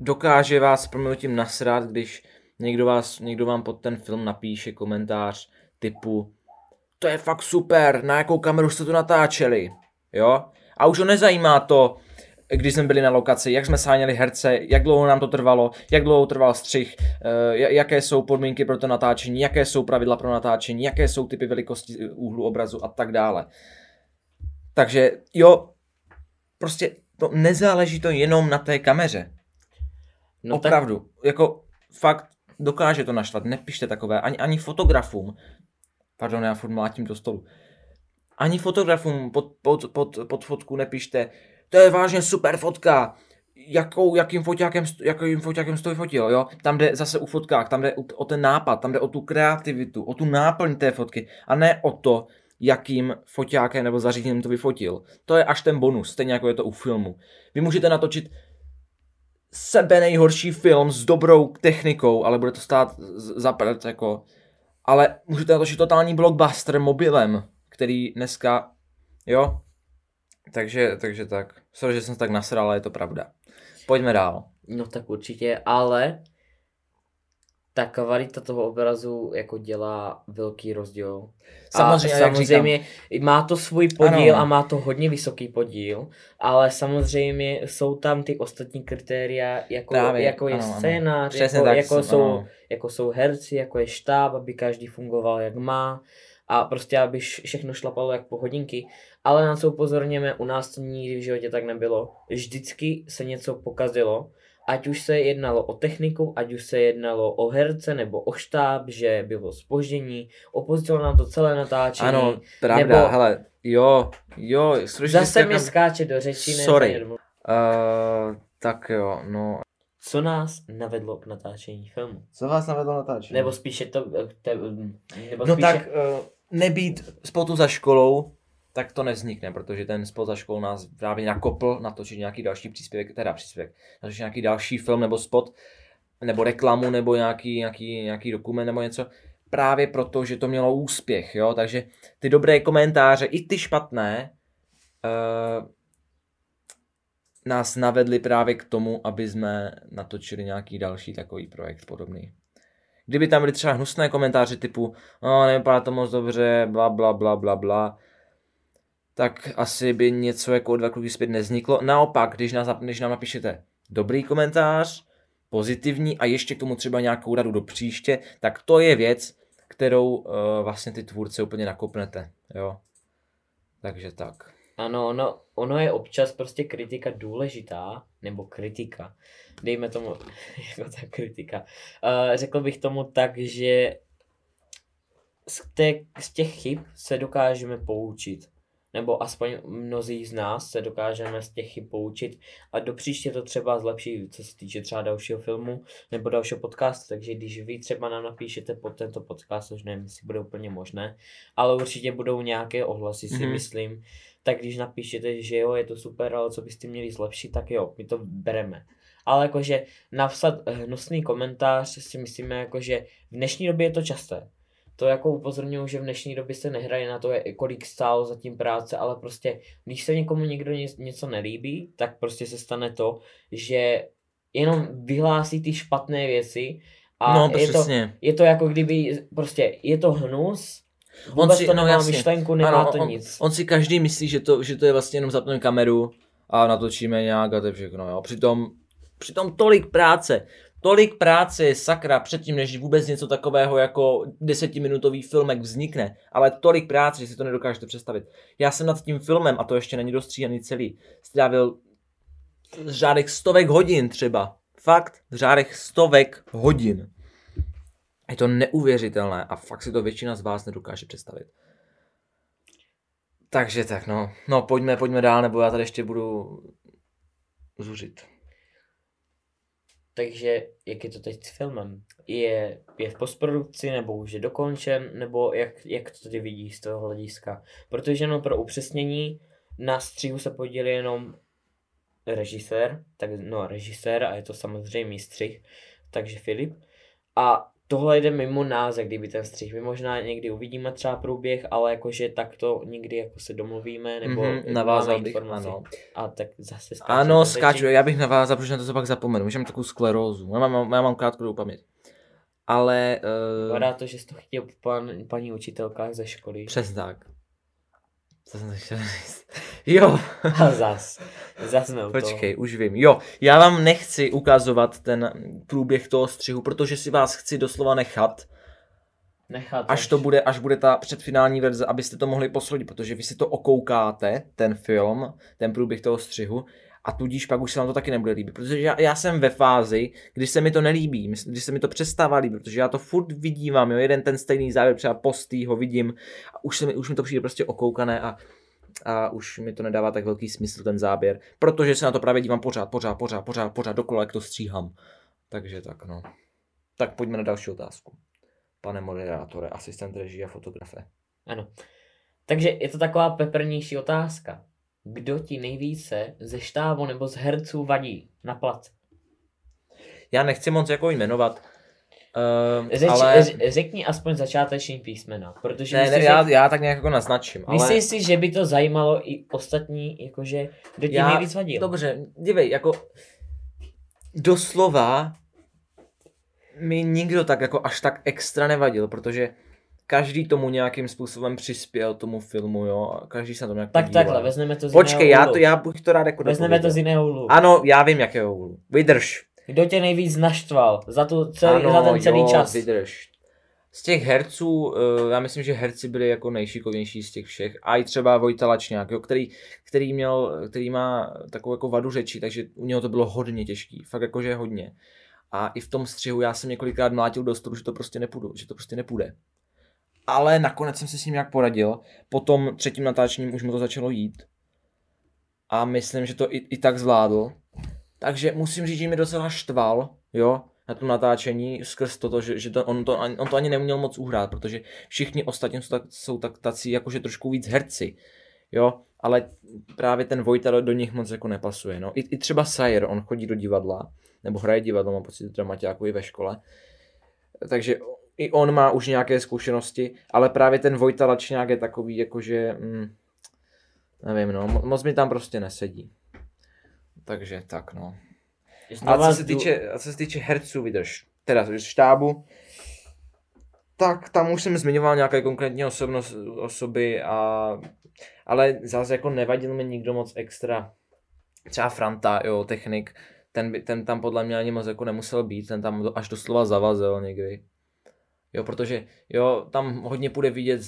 dokáže vás proměnutím nasrát, když někdo, vás, někdo vám pod ten film napíše komentář typu to je fakt super, na jakou kameru jste to natáčeli, jo? A už ho nezajímá to, když jsme byli na lokaci, jak jsme sáněli herce, jak dlouho nám to trvalo, jak dlouho trval střih, eh, jaké jsou podmínky pro to natáčení, jaké jsou pravidla pro natáčení, jaké jsou typy velikosti úhlu obrazu a tak dále. Takže jo, prostě to nezáleží to jenom na té kameře. No tak Opravdu, jako fakt dokáže to naštvat, nepište takové, ani, ani fotografům, pardon, já furt mlátím do stolu, ani fotografům pod, pod, pod, pod fotku nepište, to je vážně super fotka, jakou, jakým foťákem, jakým foťákem jsi to vyfotil, jo? Tam jde zase u fotkách, tam jde o- ten nápad, tam jde o tu kreativitu, o tu náplň té fotky a ne o to, jakým foťákem nebo zařízením to vyfotil. To je až ten bonus, stejně jako je to u filmu. Vy můžete natočit sebe nejhorší film s dobrou technikou, ale bude to stát za jako. Ale můžete natočit totální blockbuster mobilem, který dneska, jo. Takže, takže tak. Sorry, že jsem se tak nasral, ale je to pravda. Pojďme dál. No tak určitě, ale ta kvalita toho obrazu jako dělá velký rozdíl. Samozřejmě, a samozřejmě má to svůj podíl Ano. a má to hodně vysoký podíl, ale samozřejmě jsou tam ty ostatní kritéria, jako, Právě, jako je ano, ano. scénář, Přesně jako, tak, jako, jsou, ano. jako jsou herci, jako je štáb, aby každý fungoval jak má a prostě aby všechno šlapalo jak po hodinky. Ale na co upozorněme, u nás to nikdy v životě tak nebylo. Vždycky se něco pokazilo, ať už se jednalo o techniku, ať už se jednalo o herce nebo o štáb, že bylo spoždění, opozdilo nám to celé natáčení. Ano, pravda, nebo- hele, jo, jo, Zase jste mi tam- skáče do řeči. ne, Sorry. Uh, tak jo, no. Co nás navedlo k natáčení filmu? Co vás navedlo natáčet? Nebo spíše to, eh, te, nebo No spíše, tak uh, nebýt spotu za školou, tak to nevznikne, protože ten spot za školou nás právě nakopl natočit nějaký další příspěvek, teda příspěvek, natočit nějaký další film nebo spot, nebo reklamu, nebo nějaký, nějaký, nějaký dokument nebo něco, právě proto, že to mělo úspěch, jo, takže ty dobré komentáře, i ty špatné, uh, nás navedly právě k tomu, aby jsme natočili nějaký další takový projekt podobný. Kdyby tam byly třeba hnusné komentáře typu no, nevypadá to moc dobře, bla, bla, bla, bla, bla, tak asi by něco jako dva kluky zpět nevzniklo. Naopak, když, nás, když nám napíšete dobrý komentář, pozitivní a ještě k tomu třeba nějakou radu do příště, tak to je věc, kterou uh, vlastně ty tvůrce úplně nakopnete, jo. Takže tak. Ano, ono, ono je občas prostě kritika důležitá, nebo kritika, dejme tomu jako ta kritika. Uh, řekl bych tomu tak, že z, té, z těch chyb se dokážeme poučit. Nebo aspoň mnozí z nás se dokážeme z těch chyb poučit a do příště to třeba zlepší, co se týče třeba dalšího filmu nebo dalšího podcastu. Takže když vy třeba nám napíšete pod tento podcast, což nevím, jestli bude úplně možné, ale určitě budou nějaké ohlasy, si Mhm. myslím, tak když napíšete, že jo, je to super, ale co byste měli zlepšit, tak jo, my to bereme. Ale jakože napsat hnusný komentář si myslíme, jakože v dnešní době je to časté. To jako upozorňuju, že v dnešní době se nehraje na to, kolik stálo zatím práce, ale prostě, když se někomu někdo ně- něco nelíbí, tak prostě se stane to, že jenom vyhlásí ty špatné věci a no, je, to, je to jako kdyby, prostě, je to hnus, On vůbec si- to no, nemá jasně. myšlenku, nemá Ano, to on, nic. On si každý myslí, že to, že to je vlastně jenom zapneme kameru a natočíme nějak a to je všechno. Jo. Přitom, přitom tolik práce, tolik práce je sakra předtím, než vůbec něco takového jako desetiminutový filmek vznikne. Ale tolik práce, že si to nedokážete představit. Já jsem nad tím filmem, a to ještě není dostříhaný celý, strávil v řádech stovek hodin třeba. Fakt, v řádech stovek hodin. Je to neuvěřitelné a fakt si to většina z vás nedokáže představit. Takže tak no, no pojďme, pojďme dál, nebo já tady ještě budu zuřit. Takže jak je to teď s filmem? Je, je v postprodukci, nebo už je dokončen, nebo jak, jak to tady vidíš z toho hlediska? Protože jenom pro upřesnění, na střihu se podílí jenom režisér, tak no režisér a je to samozřejmě střih, takže Filip. A tohle jde mimo nás, jak kdyby ten střih. My možná někdy uvidíme třeba průběh, ale jakože takto někdy jako se domluvíme, nebo Mhm, máme navázal bych, informaci. ano. A tak zase skáču Ano, skáču, já bych navázal, protože na to se pak zapomenu, už mám takovou sklerózu, já mám, já mám krátkou paměť. Ale, uh, Vypadá to, že jsi to chtěl pan, paní učitelka ze školy. přes tak. Co jsem to chtěl říct? Jo, A zas. Zas u počkej, už vím. Jo, já vám nechci ukazovat ten průběh toho střihu, protože si vás chci doslova nechat. Nechat až to bude, až bude ta předfinální verze, abyste to mohli posledit, protože vy si to okoukáte, ten film, ten průběh toho střihu, a tudíž pak už se vám to taky nebude líbit, protože já, já jsem ve fázi, kdy se mi to nelíbí, mysl- kdy se mi to přestává líbit, protože já to furt vidívám, jo, jeden ten stejný závěr, třeba postý ho vidím a už, se mi, už mi to přijde prostě okoukané a, a už mi to nedává tak velký smysl ten záběr, protože se na to právě dívám pořád, pořád, pořád, pořád, pořád dokola, jak to stříhám. Takže tak, no. Tak pojďme na další otázku. Pane moderátore, asistent režie a fotografe. Ano. Takže je to taková peprnější otázka. Kdo ti nejvíce ze štábu nebo z herců vadí na place? já nechci moc jako jmenovat, uh, Řeč, ale... Řekni aspoň začáteční písmena, protože Ne, myslím, ne, že, já, já tak nějak jako naznačím, ale... myslím si, že by to zajímalo i ostatní, jakože kdo ti Já- nejvíc vadil. Dobře, dívej, jako doslova mi nikdo tak jako až tak extra nevadil, protože každý tomu nějakým způsobem přispěl tomu filmu, jo, a každý se na to nějak tak podíval. takhle, vezmeme to z Počkej, jiného já to, já bych to rád jako Vezmeme to z jiného úhlu. Ano, já vím, jakého úhlu. Vydrž. Kdo tě nejvíc naštval za, tu celý, za ten celý jo, čas? Vydrž. Z těch herců, eh, já myslím, že herci byli jako nejšikovnější z těch všech. A i třeba Vojta Lačňák, jo, který, který, měl, který má takovou jako vadu řeči, takže u něho to bylo hodně těžký. Fakt jakože hodně. A i v tom střihu já jsem několikrát mlátil do stolu, že to prostě nepůjdu, že to prostě nepůjde. Ale nakonec jsem se s ním nějak poradil. Po tom třetím natáčením už mu to začalo jít. A myslím, že to i, i tak zvládl. Takže musím říct, že mi docela štval, jo, na tom natáčení skrz toto, že, že to, on, to, on to ani neměl moc uhrát, protože všichni ostatní jsou tak, jsou tak tací jakože trošku víc herci, jo, ale právě ten Vojta do, do nich moc jako nepasuje, no. I, i třeba Sayer, on chodí do divadla, nebo hraje divadlo, mám pocit, i ve škole, takže i on má už nějaké zkušenosti, ale právě ten Vojta Lačňák je takový, jakože, mm, nevím, no, mo- moc mi tam prostě nesedí. Takže tak, no. A co se týče, a co se týče herců, vydrž, teda z štábu, tak tam už jsem zmiňoval nějaké konkrétní osobnost, osoby, a, ale zase jako nevadil mi nikdo moc extra. Třeba Franta, jo, technik, ten, by, ten tam podle mě ani moc jako nemusel být, ten tam do- až doslova zavazel někdy. Jo, protože jo, tam hodně bude vidět,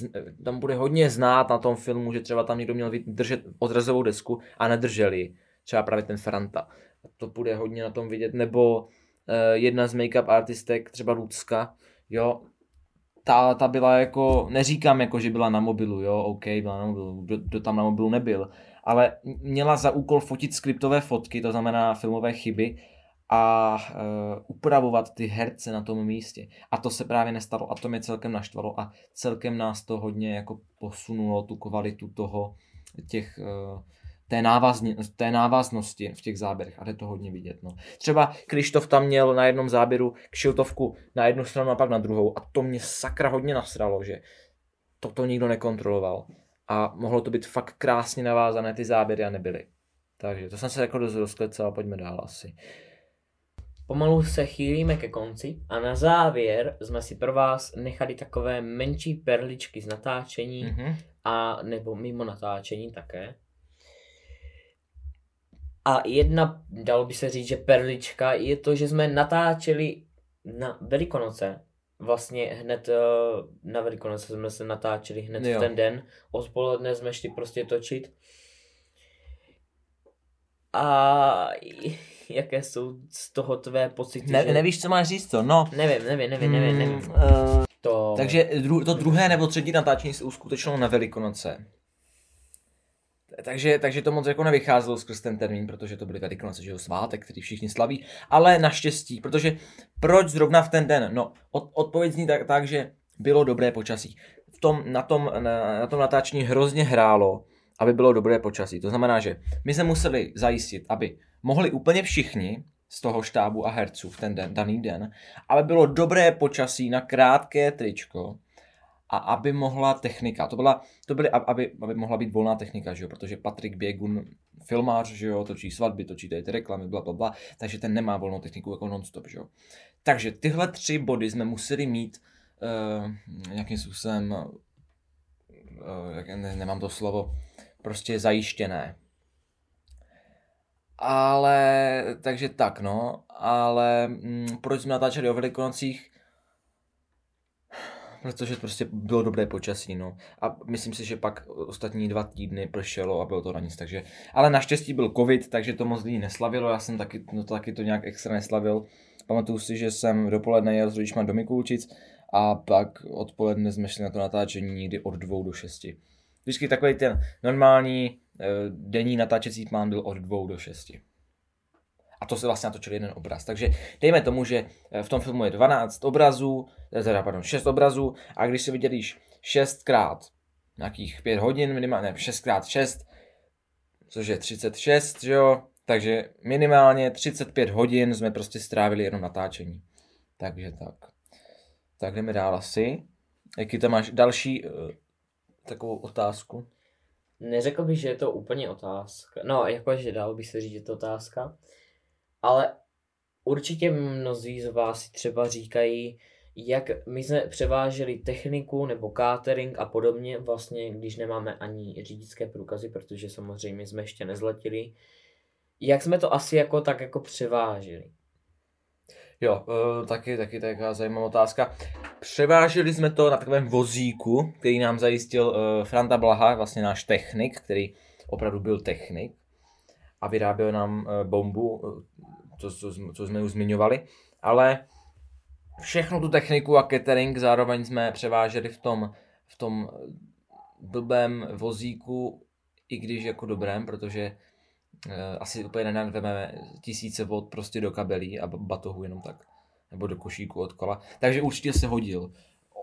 tam bude hodně znát na tom filmu, že třeba tam někdo měl držet odrazovou desku a nedrželi. Třeba právě ten Franta. To bude hodně na tom vidět. Nebo eh, jedna z make-up artistek, třeba Lucka, jo, ta, ta byla jako, neříkám jako, že byla na mobilu, jo, OK, byla na mobilu, kdo, kdo tam na mobilu nebyl, ale měla za úkol fotit skriptové fotky, to znamená filmové chyby a uh, upravovat ty herce na tom místě. A to se právě nestalo a to mě celkem naštvalo a celkem nás to hodně jako posunulo tu kvalitu toho, těch, uh, té, návazni, té návaznosti v těch záběrech a jde to hodně vidět. No. Třeba Krištof tam měl na jednom záběru kšiltovku na jednu stranu a pak na druhou a to mě sakra hodně nasralo, že toto nikdo nekontroloval a mohlo to být fakt krásně navázané ty záběry a nebyly. Takže to jsem se jako dost rozklecal, pojďme dál asi. Pomalu se chýlíme ke konci a na závěr jsme si pro vás nechali takové menší perličky z natáčení Mhm. a nebo mimo natáčení také. A jedna, dalo by se říct, že perlička je to, že jsme natáčeli na Velikonoce. Vlastně hned eh, na Velikonoce jsme se natáčeli hned Jo. v ten den. Odpoledne jsme šli prostě točit. A jaké jsou z toho tvé pocity? Ne, že... nevíš, co máš říct, co? No. Nevím, nevím, nevím, nevím, nevím. Mm, eh, To... takže dru, to druhé nebo třetí natáčení se uskutečnilo na Velikonoce. Takže, takže to moc jako nevycházelo skrz ten termín, protože to byly Velikonoce, že jo, svátek, který všichni slaví, ale naštěstí, protože proč zrovna v ten den? No, od, odpověď zní tak, tak, že bylo dobré počasí. V tom, na, tom, na, na tom natáčení hrozně hrálo, aby bylo dobré počasí. To znamená, že my jsme museli zajistit, aby mohli úplně všichni z toho štábu a herců v ten den, daný den, aby bylo dobré počasí na krátké tričko a aby mohla technika, to byla, to byly, aby, aby mohla být volná technika, že jo, protože Patrik Běgun, filmář, že jo, točí svatby, točí tady ty reklamy, bla, bla, bla, takže ten nemá volnou techniku jako nonstop, že jo. Takže tyhle tři body jsme museli mít uh, nějakým způsobem, uh, ne, nemám to slovo, prostě zajištěné. Ale, takže tak no, ale mm, proč jsme natáčeli o Velikonocích? Protože prostě bylo dobré počasí, no. A myslím si, že pak ostatní dva týdny pršelo a bylo to na nic, takže... Ale naštěstí byl covid, takže to moc lidí neslavilo, já jsem taky, no, taky to nějak extra neslavil. Pamatuju si, že jsem dopoledne jel s rodičma do Mikulčic a pak odpoledne jsme šli na to natáčení někdy od dvou do šesti. Vždycky takový ten normální denní natáčecí plán byl od dvou do šesti. A to se vlastně natočil jeden obraz. Takže dejme tomu, že eh, v tom filmu je 12 obrazů, eh, teda pardon, 6 obrazů a když si vydělíš 6 krát nějakých 5 hodin minimálně, ne, 6 krát 6, což je 36, že jo, Takže minimálně 35 hodin jsme prostě strávili jenom natáčení. Takže tak. Tak jdeme dál asi. Jaký tam máš další uh, takovou otázku? Neřekl bych, že je to úplně otázka. No, jakože dal bych se říct, že je to otázka. Ale určitě mnozí z vás třeba říkají, jak my jsme převáželi techniku nebo catering a podobně, vlastně když nemáme ani řidičské průkazy, protože samozřejmě jsme ještě nezletili. Jak jsme to asi jako tak jako převáželi? Jo, uh, taky, taky taková zajímavá otázka. Převáželi jsme to na takovém vozíku, který nám zajistil uh, Franta Blaha, vlastně náš technik, který opravdu byl technik a vyráběl nám uh, bombu, uh, co, co, co jsme už zmiňovali, ale všechnu tu techniku a catering zároveň jsme převáželi v tom, v tom blbém vozíku, i když jako dobrém, protože Eh, asi úplně nenadveme tisíce vod prostě do kabelí a batohu jenom tak. Nebo do košíku od kola. Takže určitě se hodil.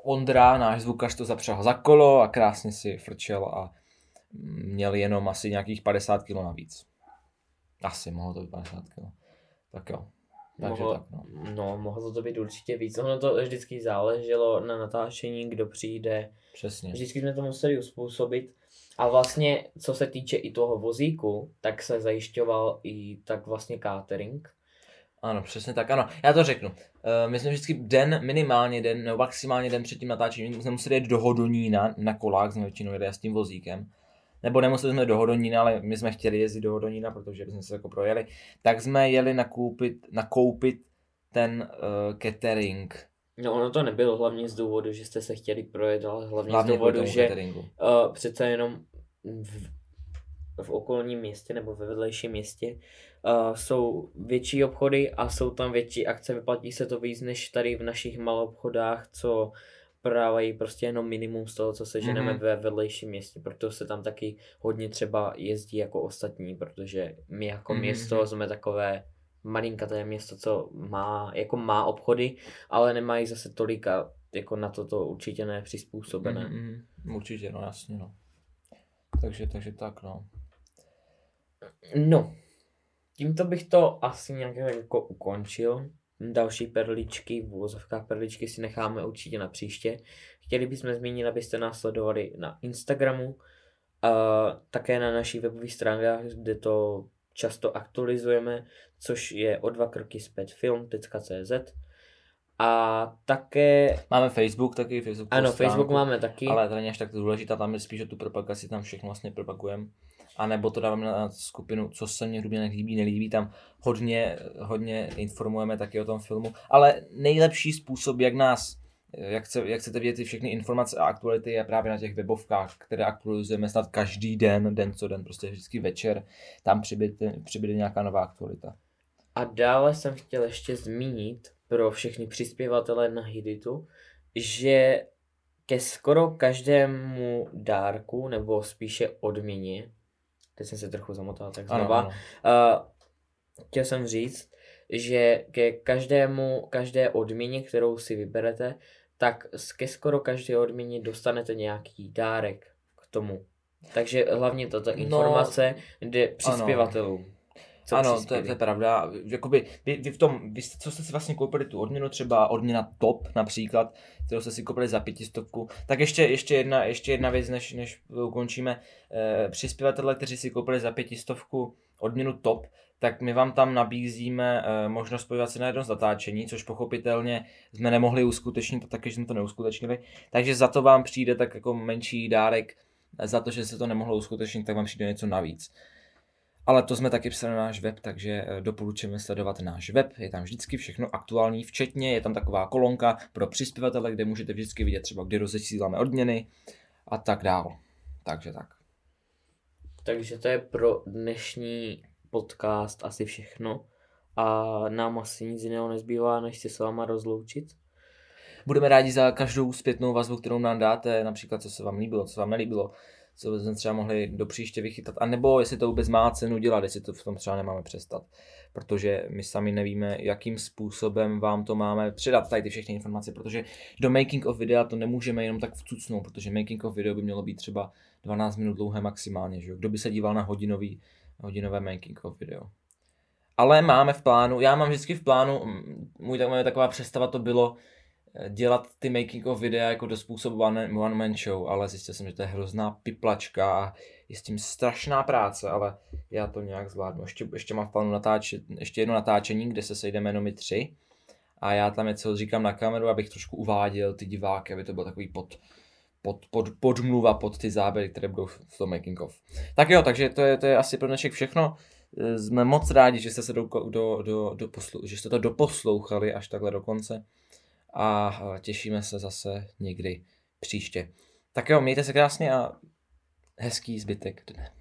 Ondra, náš zvukař, to zapřel za kolo a krásně si frčel a měl jenom asi nějakých 50 kg navíc. Asi mohlo to být 50 kg. Tak jo. Takže mohlo, tak, no. no, mohlo to být určitě víc. Ono to vždycky záleželo na natáčení, kdo přijde. Přesně. Vždycky jsme to museli uspůsobit. A vlastně, co se týče i toho vozíku, tak se zajišťoval i tak vlastně catering. Ano, přesně tak, ano. Já to řeknu. Uh, my jsme vždycky den, minimálně den, nebo maximálně den před tím natáčením, jsme museli jít do Hodonína, na kolách jsme většinou jeli s tím vozíkem. Nebo nemuseli jsme do Hodonína, ale my jsme chtěli jezdit do Hodonína, protože jsme se jako projeli. Tak jsme jeli nakoupit, nakoupit ten uh, catering No ono to nebylo hlavně z důvodu, že jste se chtěli projet, ale hlavně, hlavně z důvodu, že uh, přece jenom v, v okolním městě nebo ve vedlejším městě uh, jsou větší obchody a jsou tam větší akce, vyplatí se to víc než tady v našich malobchodách, co prodávají prostě jenom minimum z toho, co se ženeme mm-hmm. ve vedlejším městě, proto se tam taky hodně třeba jezdí jako ostatní, protože my jako mm-hmm. město jsme takové malinkaté město, co má, jako má obchody, ale nemají zase tolika, jako na to to určitě ne přizpůsobené. Mm, mm, určitě, no jasně, no. Takže, takže tak, no. No, tímto bych to asi nějak jako ukončil. Další perličky, v úvozovkách perličky si necháme určitě na příště. Chtěli bychom zmínit, abyste nás sledovali na Instagramu, a také na našich webových stránkách, kde to často aktualizujeme, což je o dva kroky zpět film.cz a také... Máme Facebook taky, Facebook Ano, stránku, Facebook máme taky. Ale to není až tak důležitá, tam je spíš o tu propagaci, tam všechno vlastně propagujeme. A nebo to dáváme na skupinu, co se mně hrubě nelíbí, nelíbí, tam hodně, hodně informujeme taky o tom filmu. Ale nejlepší způsob, jak nás jak, chce, jak chcete vědět všechny informace a aktuality je právě na těch webovkách, které aktualizujeme snad každý den, den co den, prostě vždycky večer, tam přibyde, přibyde nějaká nová aktualita. A dále jsem chtěl ještě zmínit pro všechny přispěvatele na Hiditu, že ke skoro každému dárku, nebo spíše odměně, teď jsem se trochu zamotal, tak znova, ano, ano. Uh, chtěl jsem říct, že ke každému, každé odměně, kterou si vyberete, tak ke skoro každé odměně dostanete nějaký dárek k tomu. Takže hlavně tato no, informace no, jde přispěvatelům. Co ano, to je, to je pravda. Jakoby, vy, vy v tom, vy, co jste si vlastně koupili tu odměnu, třeba odměna top například, kterou jste si koupili za pětistovku, tak ještě, ještě, jedna, ještě jedna věc, než, než ukončíme. E, přispěvatele, kteří si koupili za pětistovku odměnu top, tak my vám tam nabízíme e, možnost podívat se na jedno z natáčení, což pochopitelně jsme nemohli uskutečnit, a taky jsme to neuskutečnili. Takže za to vám přijde tak jako menší dárek, za to, že se to nemohlo uskutečnit, tak vám přijde něco navíc. Ale to jsme taky psali na náš web, takže eh, doporučujeme sledovat náš web. Je tam vždycky všechno aktuální, včetně je tam taková kolonka pro přispěvatele, kde můžete vždycky vidět třeba, kdy rozesíláme odměny a tak dál. Takže tak. Takže to je pro dnešní podcast asi všechno. A nám asi nic jiného nezbývá, než se s váma rozloučit. Budeme rádi za každou zpětnou vazbu, kterou nám dáte, například co se vám líbilo, co vám nelíbilo, co bychom třeba mohli do příště vychytat, a nebo jestli to vůbec má cenu dělat, jestli to v tom třeba nemáme přestat. Protože my sami nevíme, jakým způsobem vám to máme předat, tady ty všechny informace, protože do making of videa to nemůžeme jenom tak vcucnout, protože making of video by mělo být třeba 12 minut dlouhé maximálně, že? Kdo by se díval na hodinový, hodinové making of video. Ale máme v plánu, já mám vždycky v plánu, můj tak, taková představa to bylo, dělat ty making of videa jako do způsobu one, one man show, ale zjistil jsem, že to je hrozná piplačka a je s tím strašná práce, ale já to nějak zvládnu. Ještě, ještě mám v plánu natáčet, ještě jedno natáčení, kde se sejdeme jenom my tři a já tam něco říkám na kameru, abych trošku uváděl ty diváky, aby to byl takový pod, pod, pod, podmluva pod ty záběry, které budou v tom making of. Tak jo, takže to je, to je asi pro dnešek všechno. Jsme moc rádi, že jste, se do, do, do, do poslu, že jste to doposlouchali až takhle do konce a těšíme se zase někdy příště. Tak jo, mějte se krásně a hezký zbytek dne.